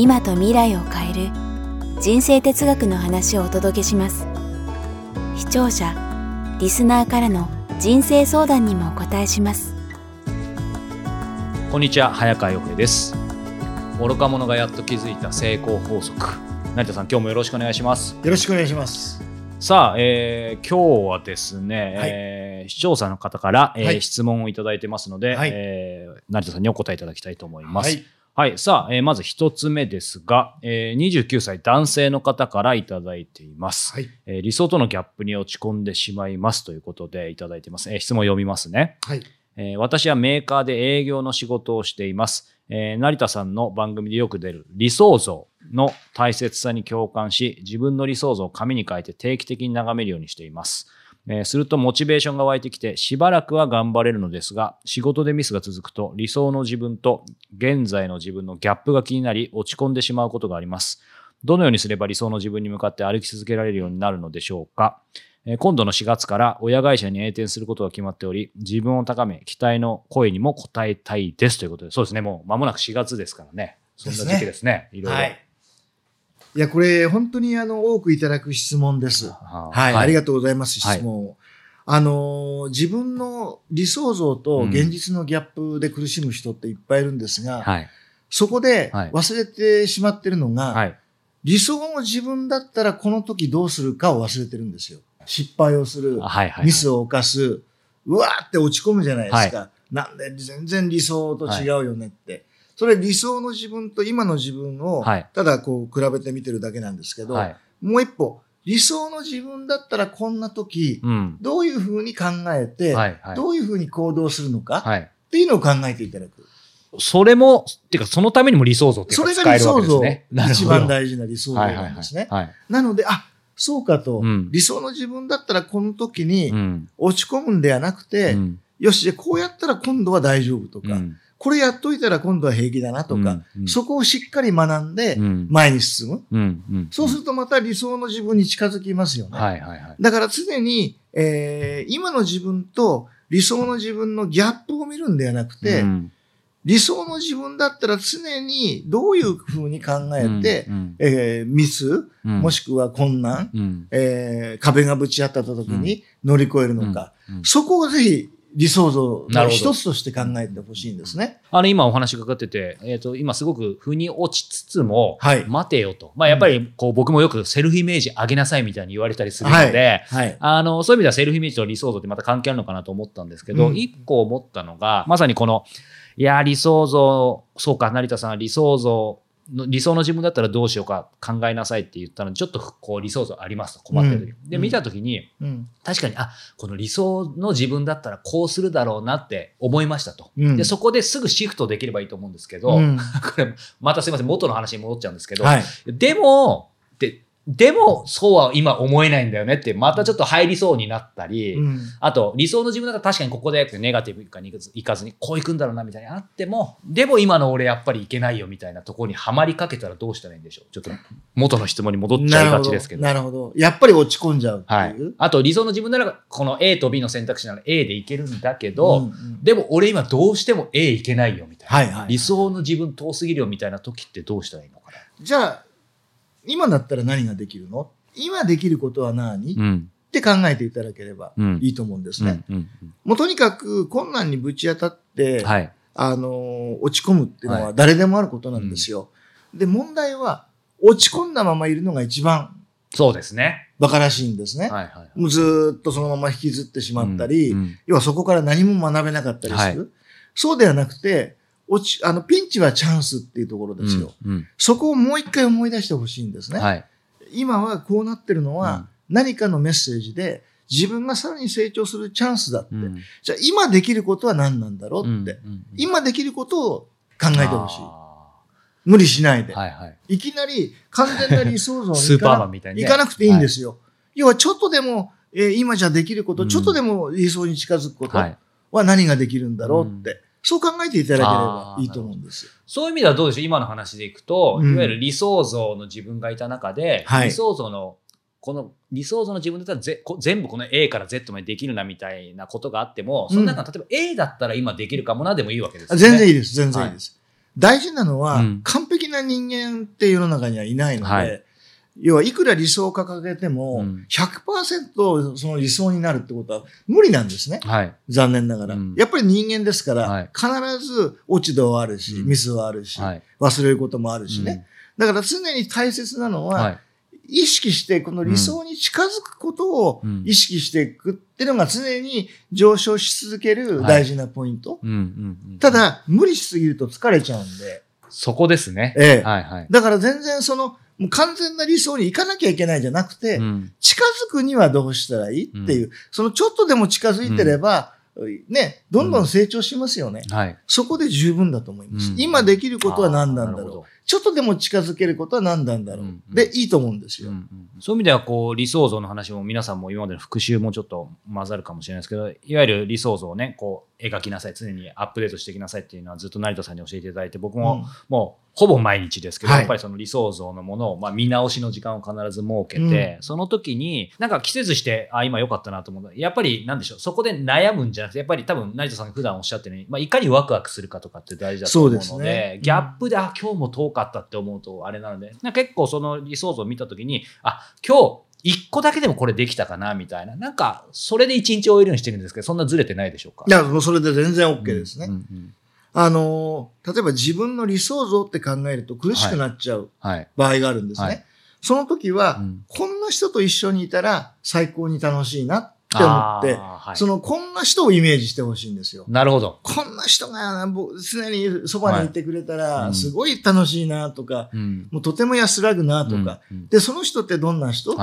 今と未来を変える。人生哲学の話をお届けします。視聴者リスナーからの人生相談にもお答えします。こんにちは早川洋平です。愚か者がやっと気づいた成功法則。成田さん今日もよろしくお願いします。よろしくお願いします。さあ、えー、今日はですね、はい、えー、視聴者の方から、えー、はい、質問をいただいてますので、はい、えー、成田さんにお答えいただきたいと思います。はいはい。さあ、えー、まず一つ目ですが、えー、29歳男性の方からいただいています。はい。えー、理想とのギャップに落ち込んでしまいますということでいただいています。えー、質問を読みますね。はい。えー、私はメーカーで営業の仕事をしています。えー、成田さんの番組でよく出る理想像の大切さに共感し、自分の理想像を紙に書いて定期的に眺めるようにしています。えー、するとモチベーションが湧いてきてしばらくは頑張れるのですが仕事でミスが続くと理想の自分と現在の自分のギャップが気になり落ち込んでしまうことがありますどのようにすれば理想の自分に向かって歩き続けられるようになるのでしょうか？今度の4月から親会社に栄転することが決まっており、自分を高め、期待の声にも応えたいですということで、そうですね、もう間もなく4月ですからね。そんな時期ですね。すねいろいろ。はいいや、これ、本当にあの、多くいただく質問です。はい、はい、ありがとうございます、質問を。はい、あの、自分の理想像と現実のギャップで苦しむ人っていっぱいいるんですが、はい、そこで忘れてしまってるのが、はい、理想の自分だったらこの時どうするかを忘れてるんですよ。失敗をする、はいはい、ミスを犯す、うわーって落ち込むじゃないですか。なんで全然理想と違うよねって。それ理想の自分と今の自分を、ただこう比べてみてるだけなんですけど、はい、もう一歩、理想の自分だったらこんな時、うん、どういうふうに考えて、はいはい、どういうふうに行動するのか、はい、っていうのを考えていただく。それも、っていうかそのためにも理想像っていうか使えるわけですね。それが理想像。一番大事な理想像なんですね。なので、あ、そうかと、うん、理想の自分だったらこの時に落ち込むんではなくて、うん、よし、じゃこうやったら今度は大丈夫とか、うんこれやっといたら今度は平気だなとか、うんうん、そこをしっかり学んで前に進む、うんうん。うん、そうするとまた理想の自分に近づきますよね。はいはいはい、だから常に、えー、今の自分と理想の自分のギャップを見るんではなくて、うん、理想の自分だったら常にどういうふうに考えて、うんうん、えー、ミス、うん、もしくは困難、うん、えー、壁がぶち当たった時に乗り越えるのか、そこをぜひ理想像の一つとして考えてほしいんですね。あの、今お話伺ってて、えっ、ー、と、今すごく腑に落ちつつも、はい、待てよと。まあ、やっぱり、こう、僕もよくセルフイメージ上げなさいみたいに言われたりするので、はい、はい、あの、そういう意味ではセルフイメージと理想像ってまた関係あるのかなと思ったんですけど、一、うん、個思ったのが、まさにこの、いや、理想像、そうか、成田さん、理想像、理想の自分だったらどうしようか考えなさいって言ったので、ちょっとこう理想像ありますと困ってる時、うん、で、見た時に、うん、確かに、あ、この理想の自分だったらこうするだろうなって思いましたと。うん、で、そこですぐシフトできればいいと思うんですけど、これ、またすいません、元の話に戻っちゃうんですけど、はい、でも、で、でも、そうは今思えないんだよねって、またちょっと入りそうになったり、うん、あと、理想の自分だったら確かにここでネガティブかにいかずに、こういくんだろうなみたいにあっても、でも今の俺やっぱりいけないよみたいなところにはまりかけたらどうしたらいいんでしょう？ちょっと元の質問に戻っちゃいがちですけど。なるほど。やっぱり落ち込んじゃうはい。あと、理想の自分なら、この A と B の選択肢なら A でいけるんだけど、うんうん、でも俺今どうしても A いけないよみたいな。はいはい、はい、理想の自分遠すぎるよみたいな時ってどうしたらいいのかな？じゃあ、今だったら何ができるの？今できることは何、うん、って考えていただければいいと思うんですね。もうとにかく困難にぶち当たって、はい、あの、落ち込むっていうのは誰でもあることなんですよ。はいうん、で、問題は、落ち込んだままいるのが一番、そうですね。馬鹿らしいんですね。はいはい、もうずっとそのまま引きずってしまったり、うんうん、要はそこから何も学べなかったりする。はい、そうではなくて、落ち、あの、ピンチはチャンスっていうところですよ。うんうん、そこをもう一回思い出してほしいんですね。はい。今はこうなってるのは、何かのメッセージで、自分がさらに成長するチャンスだって。うん、じゃあ今できることは何なんだろうって、うんうんうん、今できることを考えてほしい。無理しないで。はいはい、いきなり完全な理想像に行かな,、ね、行かなくていいんですよ。はい、要はちょっとでも、えー、今じゃできること、ちょっとでも理想に近づくことは何ができるんだろうって、そう考えていただければいいと思うんです。よ。そういう意味ではどうでしょう？今の話でいくと、いわゆる理想像の自分がいた中で、理想像のこの理想像の自分だったらぜ全部この A から Z までできるなみたいなことがあっても、その中、例えば A だったら今できるかもなでもいいわけですね。全然いいです、全然いいです。はい、大事なのは、うん、完璧な人間って世の中にはいないので、はい、要はいくら理想を掲げても、100%その理想になるってことは無理なんですね。はい、残念ながら、うん、やっぱり人間ですから、必ず落ち度はあるし、ミスはあるし、忘れることもあるしね。だから常に大切なのは、意識して、この理想に近づくことを意識していくっていうのが常に上昇し続ける大事なポイント。ただ、無理しすぎると疲れちゃうんで。そこですね。ええ。はいはい。だから全然その、もう完全な理想に行かなきゃいけないじゃなくて、うん、近づくにはどうしたらいいっていう、うん、そのちょっとでも近づいてれば、ね、どんどん成長しますよね。はい。そこで十分だと思います。今できることは何なんだろう。ちょっとでも近づけることは何なんだろう。うんうん、で、いいと思うんですよ、うんうん。そういう意味では、こう、理想像の話も皆さんも今までの復習もちょっと混ざるかもしれないですけど、いわゆる理想像をね、こう、描きなさい、常にアップデートしていきなさいっていうのはずっと成田さんに教えていただいて、僕ももう、ほぼ毎日ですけど、はい、やっぱりその理想像のものを、まあ、見直しの時間を必ず設けて、うん、その時に、なんか季節して、あ、今良かったなと思うやっぱり、なんでしょう、そこで悩むんじゃなくて、やっぱり多分、成田さんが普段おっしゃってるように、まあ、いかにワクワクするかとかって大事だと思うので、ギャップで、あ、今日も遠かったって思うと、あれなので、結構その理想像を見た時に、あ、今日、一個だけでもこれできたかなみたいな。なんか、それで一日終えるようにしてるんですけど、そんなずれてないでしょうか。いや、もうそれで全然 OK ですね。うんうんうん。あの、例えば自分の理想像って考えると苦しくなっちゃう場合があるんですね。はい。はい、その時は、うん、こんな人と一緒にいたら最高に楽しいなって思って、はい、そのこんな人をイメージしてほしいんですよ。なるほど。こんな人が常にそばにいてくれたらすごい楽しいなとか、もうとても安らぐなとか、うん、で、その人ってどんな人、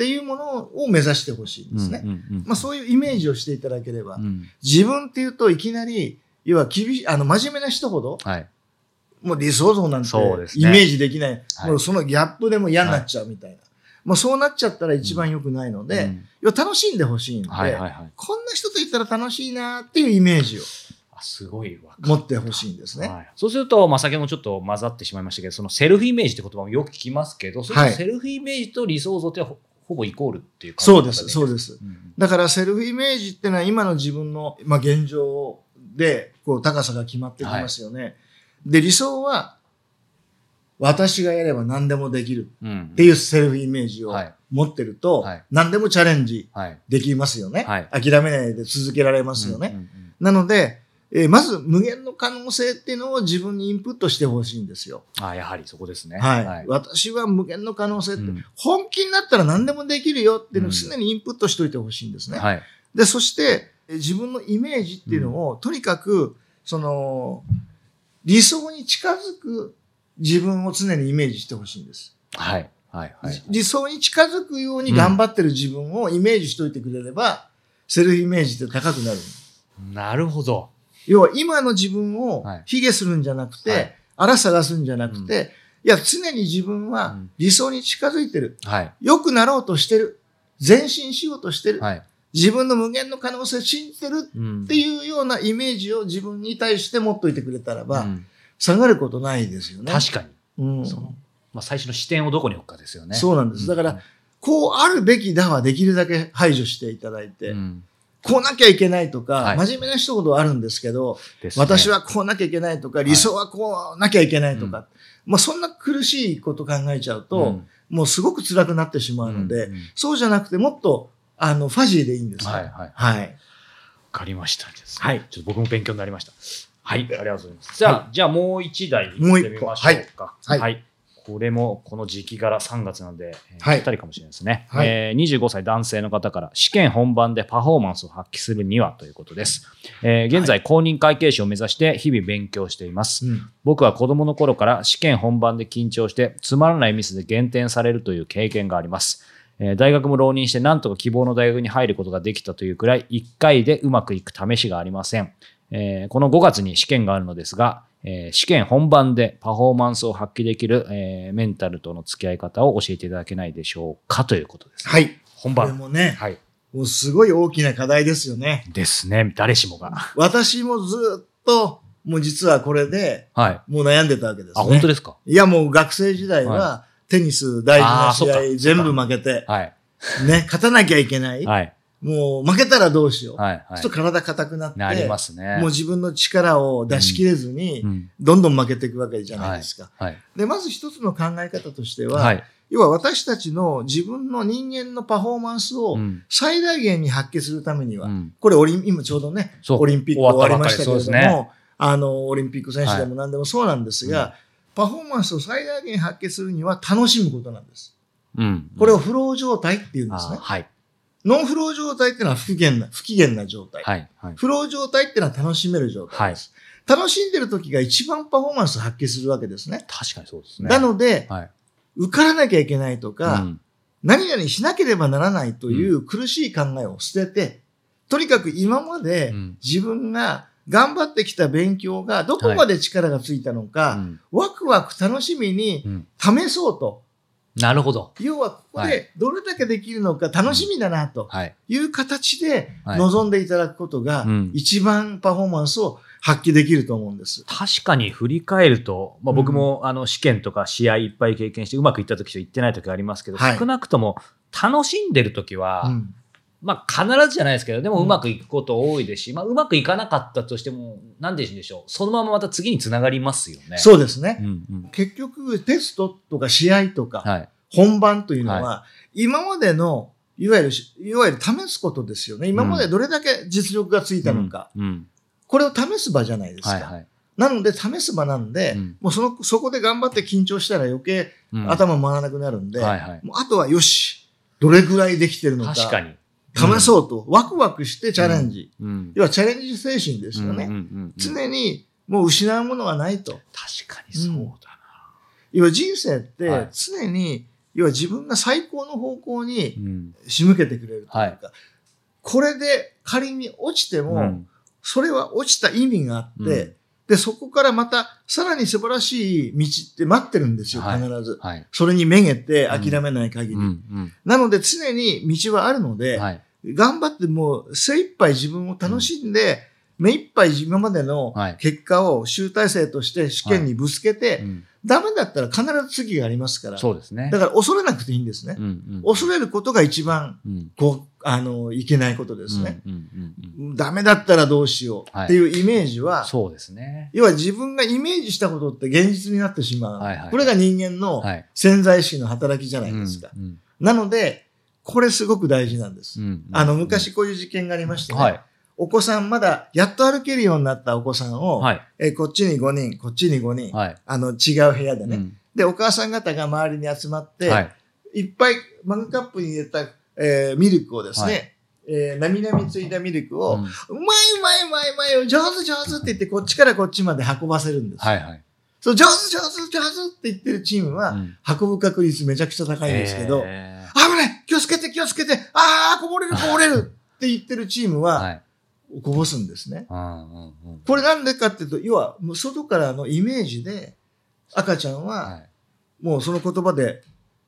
っていうものを目指してほしいんですね。まあそういうイメージをしていただければ、うん、自分っていうといきなり要は厳しい、あの、真面目な人ほど、はい、もう理想像なんて、イメージできない、はい、もうそのギャップでも嫌になっちゃうみたいな。はい、もうそうなっちゃったら一番良くないので、うん、要は楽しんでほしいんで、はいはいはい、こんな人といったら楽しいなっていうイメージを。すごい持ってほしいんですね、はい、そうすると、まあ、先ほどちょっと混ざってしまいましたけど、そのセルフイメージって言葉もよく聞きますけど、そのセルフイメージと理想像ってほぼイコールっていう感じそうです、そうです。うん、だからセルフイメージっていうのは今の自分の、まあ、現状で、こう、高さが決まってきますよね。はい、で、理想は、私がやれば何でもできるっていうセルフイメージを持ってると、何でもチャレンジできますよね。はい、諦めないで続けられますよね。なので、えー、まず無限の可能性っていうのを自分にインプットしてほしいんですよ。あやはりそこですね。はい。はい、私は無限の可能性って、うん、本気になったら何でもできるよっていうのを常にインプットしといてほしいんですね。はい。で、そして、自分のイメージっていうのを、とにかく、その、理想に近づく自分を常にイメージしてほしいんです。はい。はい。はい。理想に近づくように頑張ってる自分をイメージしといてくれれば、セルフイメージって高くなる。なるほど。要は今の自分を卑下するんじゃなくて、はい、荒探すんじゃなくて、うん、いや、常に自分は理想に近づいてる。はい。良くなろうとしてる。前進しようとしてる。はい。自分の無限の可能性を信じてるっていうようなイメージを自分に対して持っといてくれたらば、うん、下がることないですよね。確かに。うん。そのまあ、最初の視点をどこに置くかですよね。そうなんです。だから、こうあるべきだはできるだけ排除していただいて、うん、こうなきゃいけないとか、はい、真面目な一言あるんですけど、ね、私はこうなきゃいけないとか、理想はこうなきゃいけないとか、はい、まあそんな苦しいこと考えちゃうと、うん、もうすごく辛くなってしまうので、うんうん、そうじゃなくてもっとあの、ファジーでいいんですはい、はい。はい。わかりました。はい。ちょっと僕も勉強になりました。はい。ありがとうございます。じゃあ、はい、じゃあもう一台行ってみましょうか。はい。はい。これもこの時期柄3月なんで、はい、たりかもしれないですね、はい、えー、25歳男性の方から試験本番でパフォーマンスを発揮するにはということです、えー、現在公認会計士を目指して日々勉強しています、うん、僕は子供の頃から試験本番で緊張してつまらないミスで減点されるという経験があります。え大学も浪人してなんとか希望の大学に入ることができたというくらい1回でうまくいく試しがありません。えー、この5月に試験があるのですが、えー、試験本番でパフォーマンスを発揮できる、えー、メンタルとの付き合い方を教えていただけないでしょうかということです、ね。はい。本番。これもね、はい。もうすごい大きな課題ですよね。ですね。誰しもが。私もずっと、もう実はこれで、はい。もう悩んでたわけです、ね、あ、本当ですか？いや、もう学生時代は、テニス大事な試合全部負けて、はい。ね、勝たなきゃいけない。はい。もう負けたらどうしよう。はい、はい。ちょっと体硬くなって。なりますね。もう自分の力を出し切れずに、どんどん負けていくわけじゃないですか。はい。で、まず一つの考え方としては、はい。要は私たちの自分の人間のパフォーマンスを最大限に発揮するためには、うん、これオリン、今ちょうどね、オリンピック終わりましたけれども、ね、あの、オリンピック選手でも何でもそうなんですが、はい、パフォーマンスを最大限発揮するには楽しむことなんです。うん。これをフロー状態って言うんですね。はい。ノンフロー状態っていうのは不機嫌な、不機嫌な状態。はい。はい、フロー状態っていうのは楽しめる状態です。はい、楽しんでる時が一番パフォーマンスを発揮するわけですね。確かにそうですね。なので、はい、受からなきゃいけないとか、うん、何々しなければならないという苦しい考えを捨てて、とにかく今まで自分が頑張ってきた勉強がどこまで力がついたのか、はいうん、ワクワク楽しみに試そうとなるほど。要は、ここでどれだけできるのか楽しみだな、とい。う形で望んでいただくことが、一番パフォーマンスを発揮できると思うんです。確かに振り返ると、まあ、僕もあの試験とか試合いっぱい経験してうまくいった時といってない時ありますけど、はい、少なくとも楽しんでる時は、うん、まあ必ずじゃないですけど、でもうまくいくこと多いですし、まあうまくいかなかったとしても、なんでしょう、そのまままた次につながりますよね。そうですね。うんうん、結局テストとか試合とか、本番というのは、はい、今までのいわゆる、いわゆる試すことですよね。今までどれだけ実力がついたのか。うんうんこれを試す場じゃないですか。はいはい、なので、試す場なんで、うん、もうその、そこで頑張って緊張したら余計頭回らなくなるんで、うんはいはい、もうあとはよし、どれぐらいできてるのか。確かに。試そうと、ワクワクしてチャレンジ。うん、要はチャレンジ精神ですよね。常にもう失うものはないと。確かにそうだな。要は人生って常に、要は自分が最高の方向に仕向けてくれるというか、はい、これで仮に落ちても、それは落ちた意味があって、うん、で、そこからまた、さらに素晴らしい道って待ってるんですよ、必ず。はい、それにめげて諦めない限り。うんうん、なので、常に道はあるので、はい、頑張ってもう精一杯自分を楽しんで、目一杯今までの結果を集大成として試験にぶつけて、ダメだったら必ず次がありますから。そうですね。だから恐れなくていいんですね。うんうん、恐れることが一番、こう、あの、いけないことですね。ダメだったらどうしようっていうイメージは、はい、そうですね。要は自分がイメージしたことって現実になってしまう。はいはい、これが人間の潜在意識の働きじゃないですか。うんうん、なので、これすごく大事なんです。あの、昔こういう事件がありましてね。はいお子さんまだやっと歩けるようになったお子さんを、はい、えこっちに5人、こっちに5人、はい、あの違う部屋でね、うん、で、お母さん方が周りに集まって、はい、いっぱいマグカップに入れた、えー、ミルクをですね、はい、えー、なみなみついたミルクを、うん、うまいうまいうまいうまい上手上手って言ってこっちからこっちまで運ばせるんです。はいはい。そう、上手上手上手って言ってるチームは、運ぶ確率めちゃくちゃ高いんですけど、うん、危ない気をつけて気をつけてああこぼれるこぼれるって言ってるチームは、はいこぼすんですね。これなんでかっていうと、要は、外からのイメージで、赤ちゃんは、もうその言葉で、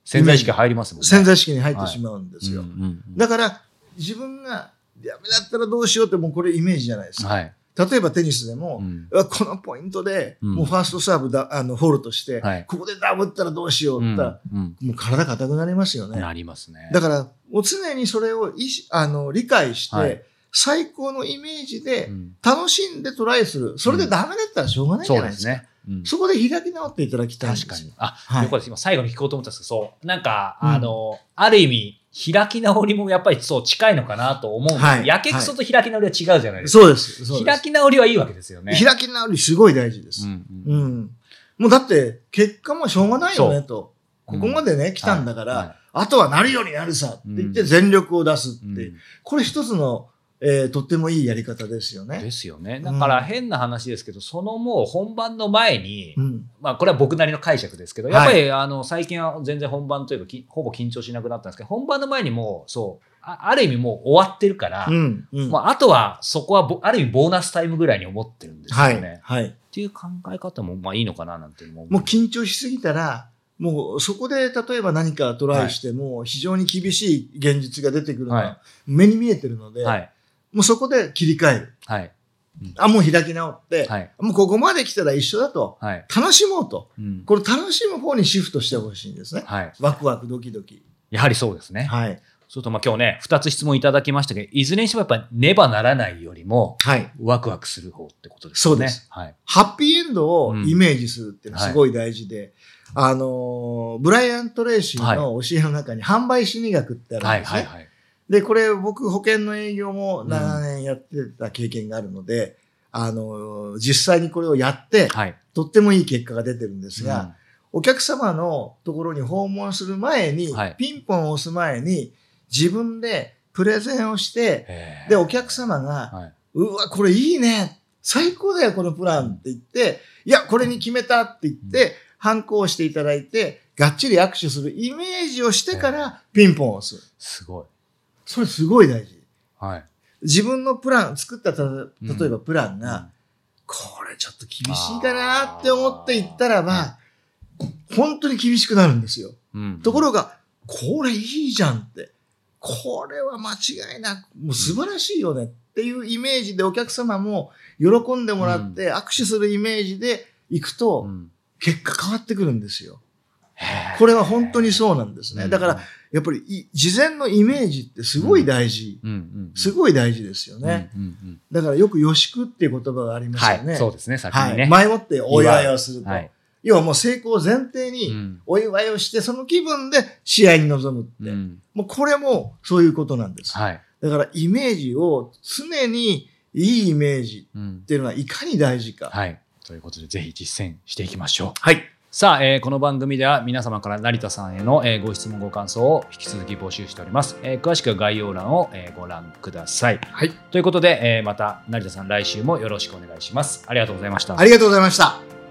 潜在意識入りますもんね。潜在意識に入ってしまうんですよ。だから、自分が、ダメだったらどうしようって、もうこれイメージじゃないですか。はい、例えばテニスでも、うん、このポイントで、もうファーストサーブだ、あの、ホールとして、はい、ここでダブったらどうしようって言ったら、うん、もう体硬くなりますよね。なりますね。だから、もう常にそれを意あの理解して、はい最高のイメージで楽しんでトライする。それでダメだったらしょうがないじゃないですか。そうですね。うん、そこで開き直っていただきたい確かに。あ、はい、よかです。今最後に聞こうと思ったんですけど、そう。なんか、あの、ある意味、開き直りもやっぱりそう近いのかなと思うんです、はい、やけくそと開き直りは違うじゃないですか。そうです。開き直りはいいわけですよね。開き直りすごい大事です。うん、うん、うん。もうだって、結果もしょうがないよねと。ここまでね、来たんだから、はいはい、あとはなるようになるさって言って全力を出すって。これ一つのえー、とってもいいやり方ですよね。ですよね。だから変な話ですけど、うん、そのもう本番の前に、うん、まあこれは僕なりの解釈ですけど、やっぱり、あの最近は全然本番というかほぼ緊張しなくなったんですけど、本番の前にもそうあ、ある意味もう終わってるから、うんうん、あ、あとはそこはある意味ボーナスタイムぐらいに思ってるんですよね。はい。はい、っていう考え方もまあいいのかななんてもう緊張しすぎたら、もうそこで例えば何かトライしても非常に厳しい現実が出てくるのは目に見えてるので、はい、もうそこで切り替える。はいうん、あ、もう開き直って、はい、もうここまで来たら一緒だと、はい、楽しもうと、うん、これ楽しむ方にシフトしてほしいんですね。はい、ワクワクドキドキ。やはりそうですね。はい。そうとまあ今日ね、二つ質問いただきましたけど、いずれにしてもやっぱねばならないよりも、はい。ワクワクする方ってことですね。そうです。はい。ハッピーエンドをイメージするっていうのはすごい大事で、うん、あの、ブライアン・トレイシーの教えの中に販売心理学ってあるんですね。はいはいはい。で、これ僕保険の営業も7年やってた経験があるので、うん、あの、実際にこれをやって、はい、とってもいい結果が出てるんですが、うん、お客様のところに訪問する前に、はい、ピンポンを押す前に、自分でプレゼンをして、で、お客様が、はい、うわ、これいいね最高だよ、このプランって言って、いや、これに決めたって言って、反抗していただいて、がっちり握手するイメージをしてからピンポンを押す。すごい。それすごい大事。はい。自分のプラン、作ったた、例えばプランが、うん、これちょっと厳しいかなって思って言ったらば、本当に厳しくなるんですよ。うん、ところが、これいいじゃんって。これは間違いなく、もう素晴らしいよねっていうイメージでお客様も喜んでもらって握手するイメージで行くと、結果変わってくるんですよ。これは本当にそうなんですね。だから、やっぱり、事前のイメージってすごい大事。すごい大事ですよね。だからよく予祝っていう言葉がありますよね。そうですね、先にね。前もってお祝いをすると。要はもう成功前提にお祝いをして、その気分で試合に臨むって。うん、もうこれもそういうことなんです。はい、だからイメージを常にいいイメージっていうのはいかに大事か。はい。ということでぜひ実践していきましょう。はい。さあ、えー、この番組では皆様から成田さんへの、えー、ご質問ご感想を引き続き募集しております。えー、詳しくは概要欄を、えー、ご覧ください。はい。ということで、えー、また成田さん来週もよろしくお願いします。ありがとうございました。ありがとうございました。